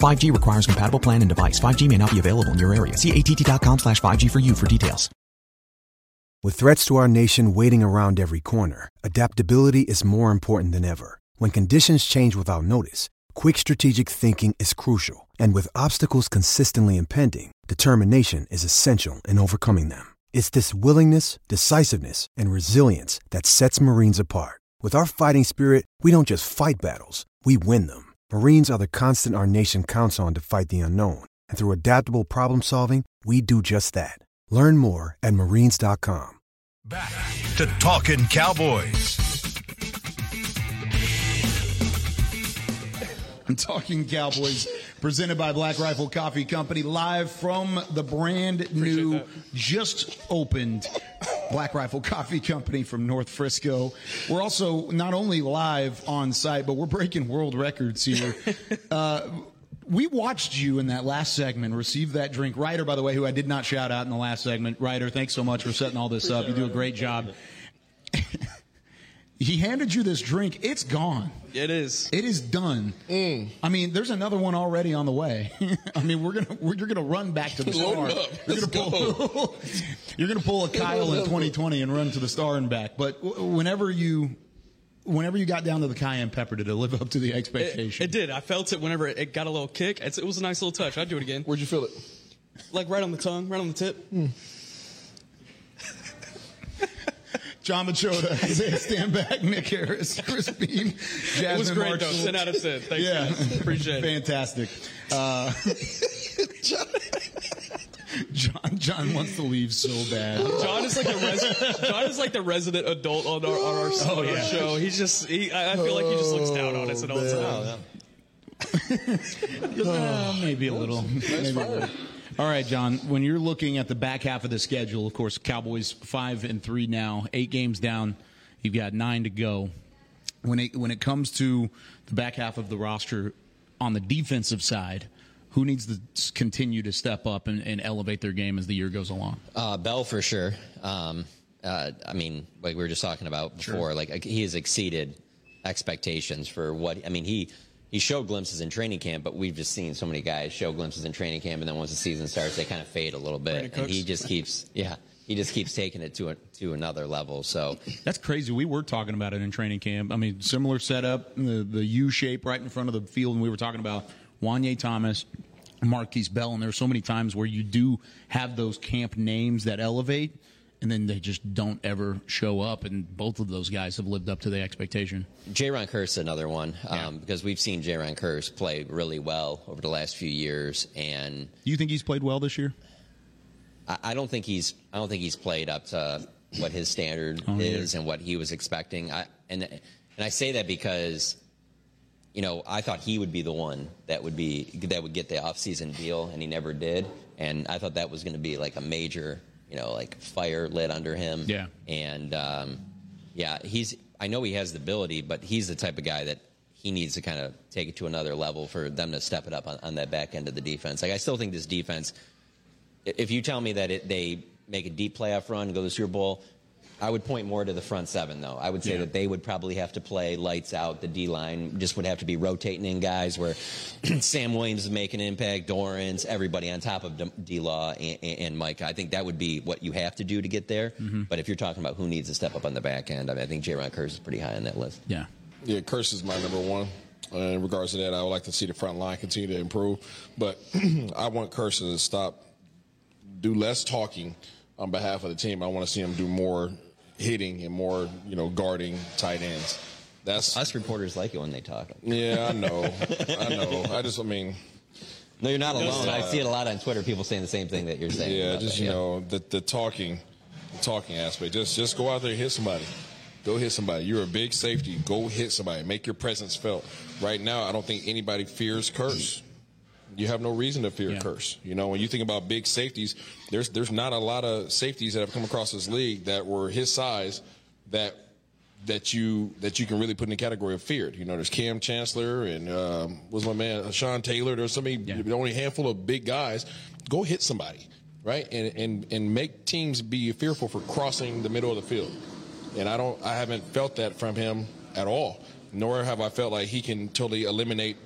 5G requires compatible plan and device. 5G may not be available in your area. See att.com slash 5G for you for details. With threats to our nation waiting around every corner, adaptability is more important than ever. When conditions change without notice, quick strategic thinking is crucial. And with obstacles consistently impending, determination is essential in overcoming them. It's this willingness, decisiveness, and resilience that sets Marines apart. With our fighting spirit, we don't just fight battles, we win them. Marines are the constant our nation counts on to fight the unknown. And through adaptable problem solving, we do just that. Learn more at marines.com. Back to Talking Cowboys. I'm Talking Cowboys, presented by Black Rifle Coffee Company, live from the brand new, just opened Black Rifle Coffee Company from North Frisco. We're also not only live on site, but we're breaking world records here. Uh, we watched you in that last segment receive that drink. Ryder, by the way, who I did not shout out in the last segment. Ryder, thanks so much for setting all this up. You do a great job. He handed you this drink. It's gone. It is. It is done. Mm. I mean, there's another one already on the way. I mean, we're gonna we're, you're gonna run back to the Load star. up. You're Let's gonna pull. you're gonna pull a Kyle in 2020 and run to the star and back. But w- whenever you. Whenever you got down to the cayenne pepper, did it live up to the expectation? It, it did. I felt it whenever it got a little kick. It's, it was a nice little touch. I'd do it again. Where'd you feel it? Like right on the tongue, right on the tip. Mm. Jon Machota, Isaiah Stanback, Nick Harris, Chris Beam, Jasmine it was great Marshall. though. Ten out of ten. Thanks, yeah, guys. Appreciate it. Fantastic. Uh, John John wants to leave so bad. John is like the res- John is like the resident adult on our on our, Oh, our yeah. show. He's just he, I I feel like he just looks down on us at all Oh, times. Maybe a little. Maybe a little. All right, John. When you're looking at the back half of the schedule, of course, Cowboys five and three now, eight games down. You've got nine to go. When it when it comes to the back half of the roster on the defensive side, who needs to continue to step up and, and elevate their game as the year goes along? Uh, Bell for sure. Um, uh, I mean, like we were just talking about before, like he has exceeded expectations for what. I mean, he he showed glimpses in training camp, but we've just seen so many guys show glimpses in training camp, and then once the season starts, they kind of fade a little bit, Brandon and he just keeps, yeah, he just keeps taking it to a, to another level. So That's crazy. We were talking about it in training camp. I mean, similar setup, the, the U shape right in front of the field, and we were talking about Juanyeh Thomas, Markquese Bell, and there are so many times where you do have those camp names that elevate, and then they just don't ever show up, and both of those guys have lived up to the expectation. Jayron Kearse another one um, because we've seen Jayron Kearse play really well over the last few years, and Do You think he's played well this year? I, I don't think he's I don't think he's played up to what his standard Oh, yeah. is and what he was expecting. I and and I say that because you know I thought he would be the one that would be that would get the offseason deal, and he never did. And I thought that was going to be like a major you know like fire lit under him. Yeah. And um, yeah, he's I know he has the ability, but he's the type of guy that. He needs to kind of take it to another level for them to step it up on, on that back end of the defense. Like I still think this defense if you tell me that it, they make a deep playoff run, go to the Super Bowl, I would point more to the front seven, though. I would say Yeah. that they would probably have to play lights out. The D line just would have to be rotating in guys where Sam Williams is making an impact, Dorans, everybody on top of D Law and, and Mike. I think that would be what you have to do to get there. Mhm. But if you're talking about who needs to step up on the back end, I, mean, I think Jayron Kearse is pretty high on that list. Yeah. Yeah, Kearse is my number one. Uh, in regards to that, I would like to see the front line continue to improve. But I want Kearse to stop, do less talking on behalf of the team. I want to see him do more hitting and more, you know, guarding tight ends. That's us reporters like it when they talk. Yeah, I know. I know. I just, I mean, No, you're not alone. I uh, see it a lot on Twitter. People saying the same thing that you're saying. Yeah, just that, you yeah. know the the talking, the talking aspect. Just just go out there and hit somebody. Go hit somebody. You're a big safety. Go hit somebody. Make your presence felt. Right now, I don't think anybody fears Kearse. You have no reason to fear a Kearse. You know, when you think about big safeties, there's there's not a lot of safeties that have come across this league that were his size that that you that you can really put in the category of feared. You know, there's Kam Chancellor and um, was my man Sean Taylor. There's so many, only a handful of big guys. Go hit somebody, right? And and and make teams be fearful for crossing the middle of the field. And I don't, I haven't felt that from him at all. Nor have I felt like he can totally eliminate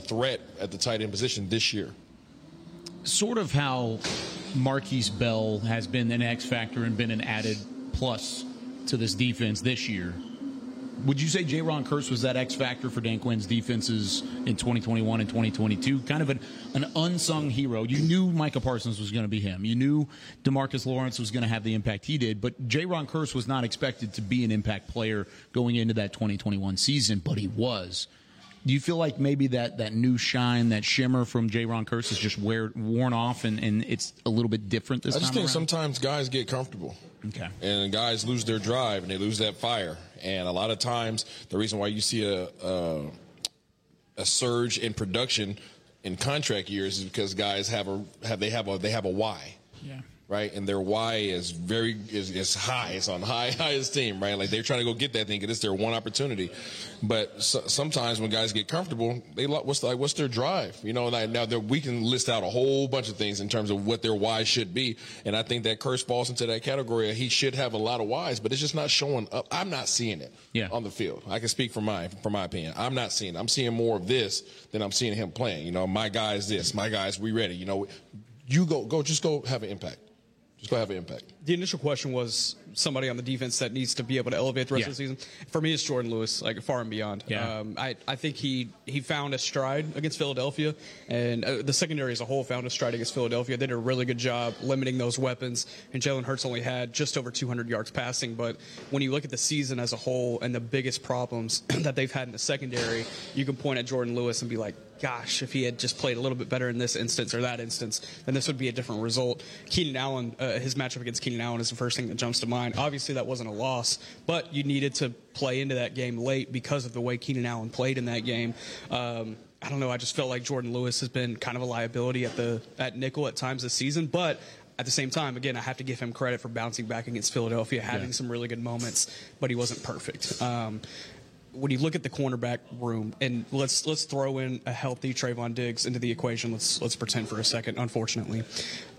threat at the tight end position this year. sort of how Markquese Bell has been an X factor and been an added plus to this defense this year. Would you say Jayron Kearse was that X factor for Dan Quinn's defenses in 2021 and 2022? Kind of an, an unsung hero. You knew Micah Parsons was going to be him. You knew Demarcus Lawrence was going to have the impact he did, but Jayron Kearse was not expected to be an impact player going into that 2021 season, but he was. Do you feel like maybe that, that new shine, that shimmer from Jayron Kearse is just wear, worn off and, and it's a little bit different this time? I just time think around? sometimes guys get comfortable. Okay. And guys lose their drive and they lose that fire. And a lot of times, the reason why you see a, a a surge in production in contract years is because guys have a have they have a they have a why Yeah. Right? And their why is very is, is high. It's on high highest team, right? Like they're trying to go get that thing it's their one opportunity. But so, sometimes when guys get comfortable, they what's like what's their drive? You know, like, now we can list out a whole bunch of things in terms of what their why should be, and I think that Kearse falls into that category. He should have a lot of whys, but it's just not showing up. I'm not seeing it Yeah. on the field. I can speak from my from my opinion. I'm not seeing. it. I'm seeing more of this than I'm seeing him playing. You know, my guy is this. My guys, we ready. You know, you go go just go have an impact. Just go have an impact. The initial question was somebody on the defense that needs to be able to elevate the rest Yeah. of the season. For me, it's Jourdan Lewis, like far and beyond. Yeah. Um, I, I think he, he found a stride against Philadelphia, and uh, the secondary as a whole found a stride against Philadelphia. They did a really good job limiting those weapons, and Jalen Hurts only had just over 200 yards passing. But when you look at the season as a whole and the biggest problems that they've had in the secondary, you can point at Jourdan Lewis and be like, gosh, if he had just played a little bit better in this instance or that instance, then this would be a different result. Keenan Allen, uh, his matchup against Keenan Allen is the first thing that jumps to mind. Obviously, that wasn't a loss, but you needed to play into that game late because of the way Keenan Allen played in that game. Um, I don't know. I just felt like Jourdan Lewis has been kind of a liability at the at nickel at times this season, but. At the same time, again, I have to give him credit for bouncing back against Philadelphia, having Yeah. some really good moments, but he wasn't perfect. Um, when you look at the cornerback room, and let's let's throw in a healthy Trevon Diggs into the equation. Let's let's pretend for a second. Unfortunately,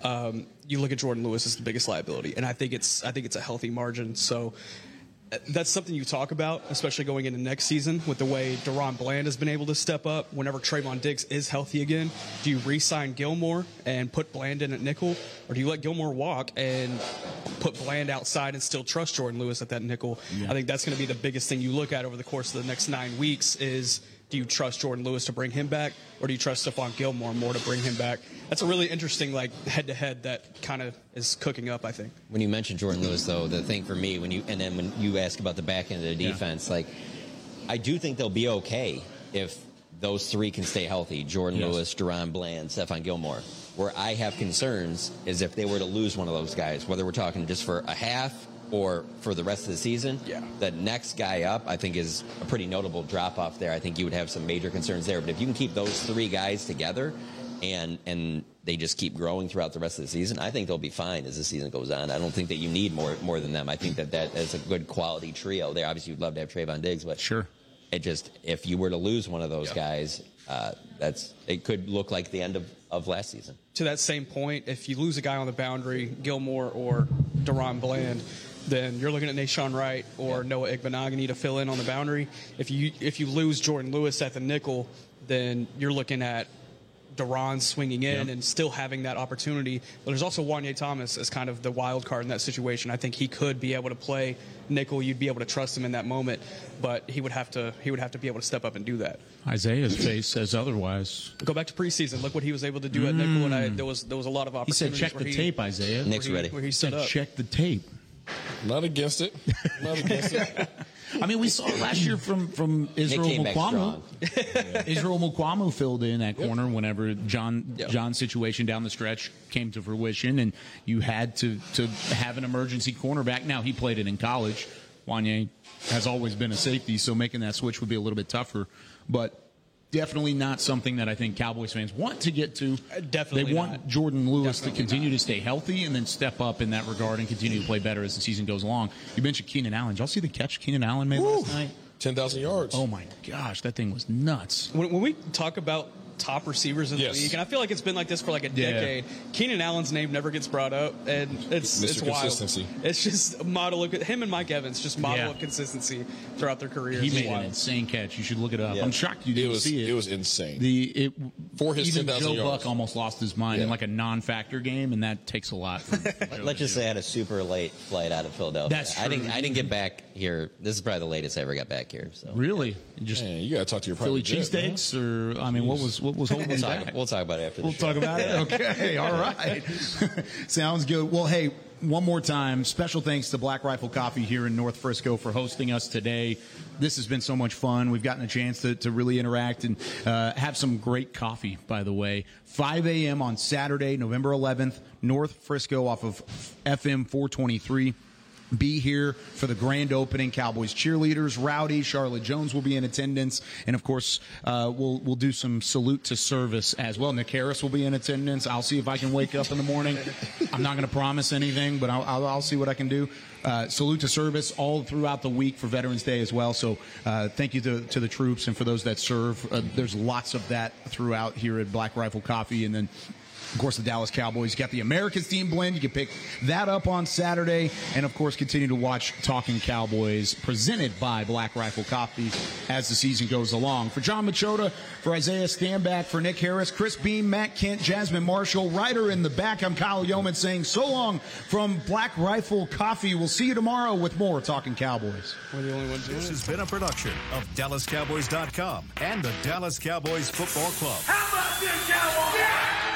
um, you look at Jourdan Lewis as the biggest liability, and I think it's I think it's a healthy margin. So. That's something you talk about, especially going into next season with the way DaRon Bland has been able to step up. Whenever Trevon Diggs is healthy again, do you re-sign Gilmore and put Bland in at nickel, or do you let Gilmore walk and put Bland outside and still trust Jourdan Lewis at that nickel? I think that's going to be the biggest thing you look at over the course of the next nine weeks is do you trust Jourdan Lewis to bring him back, or do you trust Stephon Gilmore more to bring him back? That's a really interesting like head-to-head that kind of is cooking up. I think. When you mentioned Jourdan Lewis, though, the thing for me, when you and then when you ask about the back end of the Yeah. defense, like I do think they'll be okay if those three can stay healthy: Jordan Yes. Lewis, DaRon Bland, Stephon Gilmore. Where I have concerns is if they were to lose one of those guys, whether we're talking just for a half or for the rest of the season. Yeah. The next guy up, I think, is a pretty notable drop off there. I think you would have some major concerns there. But if you can keep those three guys together, and and they just keep growing throughout the rest of the season, I think they'll be fine as the season goes on. I don't think that you need more more than them. I think that that is a good quality trio there. Obviously, you'd love to have Trevon Diggs, but sure, it just if you were to lose one of those guys, uh, that's it could look like the end of, of last season. to that same point, if you lose a guy on the boundary, Gilmore or DaRon Bland, then you're looking at Nahshon Wright or Noah Igbinoghene to fill in on the boundary. If you if you lose Jourdan Lewis at the nickel, then you're looking at DaRon swinging in Yeah. and still having that opportunity. But there's also Juanyeh Thomas as kind of the wild card in that situation. I think he could be able to play nickel. You'd be able to trust him in that moment, but he would have to he would have to be able to step up and do that. Isaiah's face says otherwise. Go back to preseason. Look what he was able to do at nickel, and I, there was there was a lot of opportunity. He said, "Check the he- tape, Isaiah." where he- Where he He said, up. "Check the tape." Not against it. Not against it. I mean, we saw it last year from from Israel came back Mukuamu. Israel Mukuamu filled in that corner whenever John John's situation down the stretch came to fruition, and you had to to have an emergency cornerback. Now he played it in college. Juanyeh has always been a safety, so making that switch would be a little bit tougher, but. Definitely not something that I think Cowboys fans want to get to. Uh, definitely they want not. Jourdan Lewis to continue to stay healthy and then step up in that regard and continue to play better as the season goes along. You mentioned Keenan Allen. Did y'all see the catch Keenan Allen made last night? 10,000 yards. Oh my gosh, that thing was nuts. When, when we talk about top receivers in Yes. the league, and I feel like it's been like this for like a Yeah. decade. Keenan Allen's name never gets brought up, and it's Mr. it's wild. It's just a model of him and Mike Evans, just model Yeah. of consistency throughout their careers. He It's made an insane catch. You should look it up. Yeah. I'm shocked you didn't was- see it. it was insane. The it For his even 10,000 Joe yards. Buck almost lost his mind in like a non-factor game, and that takes a lot. From Let's just say I had a super late flight out of Philadelphia. That's I didn't. true. I didn't get back here. This is probably the latest I ever got back here. So really, You just Man, you got to talk to your Philly private jet, man. cheesesteaks, or I mean, what was what was holding we'll talk. back? We'll talk about it after. The We'll show. talk about it. Okay, all right. Sounds good. Well, hey, one more time, special thanks to Black Rifle Coffee here in North Frisco for hosting us today. This has been so much fun. We've gotten a chance to, to really interact and uh, have some great coffee, by the way. 5 a.m. on Saturday, November 11th, North Frisco off of FM 423. Be here for the grand opening. Cowboys cheerleaders, Rowdy, Charlotte Jones will be in attendance, and of course, uh, we'll we'll do some salute to service as well. Nick Harris will be in attendance. I'll see if I can wake up in the morning. I'm not going to promise anything, but I'll, I'll, I'll see what I can do. Uh, salute to service all throughout the week for Veterans Day as well. So uh, thank you to, to the troops and for those that serve. Uh, there's lots of that throughout here at Black Rifle Coffee, and then of course, the Dallas Cowboys got the America's Team blend. You can pick that up on Saturday. And of course, continue to watch Talking Cowboys presented by Black Rifle Coffee as the season goes along. For Jon Machota, for Isaiah Stanback, for Nick Harris, Chris Beam, Matt Kent, Jasmine Marshall, Ryder in the back. I'm Kyle Youmans saying so long from Black Rifle Coffee. We'll see you tomorrow with more Talking Cowboys. We're the only ones doing This it. has been a production of DallasCowboys.com and the Dallas Cowboys Football Club. How about this, Cowboys?